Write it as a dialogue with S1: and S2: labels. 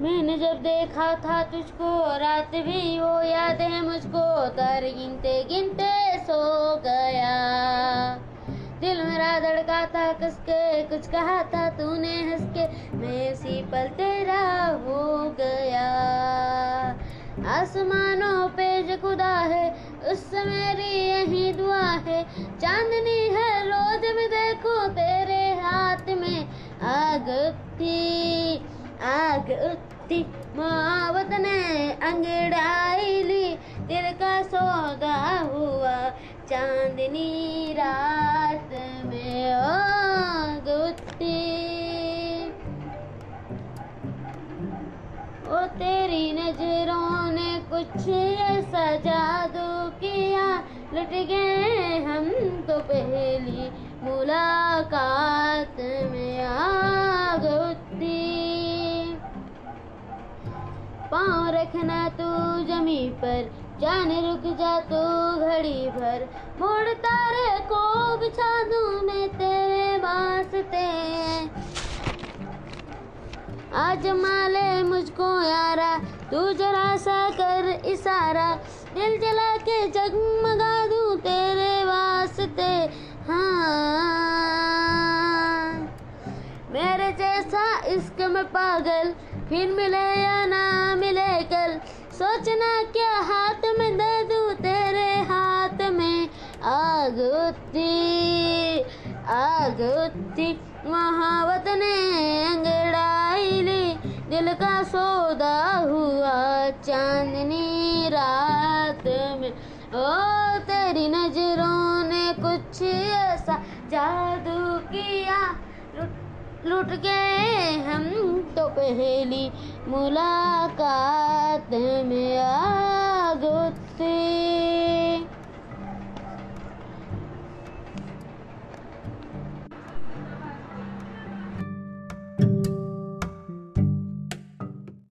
S1: मैंने जब देखा था तुझको, रात भी वो याद है मुझको तर गिनते गिनते सो गया। दिल मेरा धड़का था कसके कुछ कहा था तूने हंस के मैं उसी पल तेरा हो गया। आसमानों पे जो खुदा है, उस मेरी यही दुआ है। चांदनी है रोज में देखो तेरे हाथ में आग उठती आग उठती मोहब्बत ने अंगड़ाई ली दिल का सौदा हुआ, चांदनी रात में आग उठती ओ तेरी नज़रों ने कुछ ऐसा जादू किया, लुट गए हम तो पहली मुलाकात पाँव रखना तू जमी पर, जान रुक जा तू घड़ी भर। मोड़ तारे को बिछा दूँ मैं तेरे वास्ते। आज माले मुझको यारा, तू जरा सा कर इशारा। दिल जला के जगमगा दूँ तेरे वास्ते। हाँ मेरे जैसा इश्क में पागल फिर मिले या ना मिले कल, सोचना क्या हाथ में दे दूँ तेरे हाथ में? आग उठती आग उठती महावत ने अंगड़ाई ली, दिल का सौदा हुआ चांदनी रात में। ओ तेरी नज़रों ने कुछ ऐसा जादू किया लुट गए हम पहली मुलाकात में आग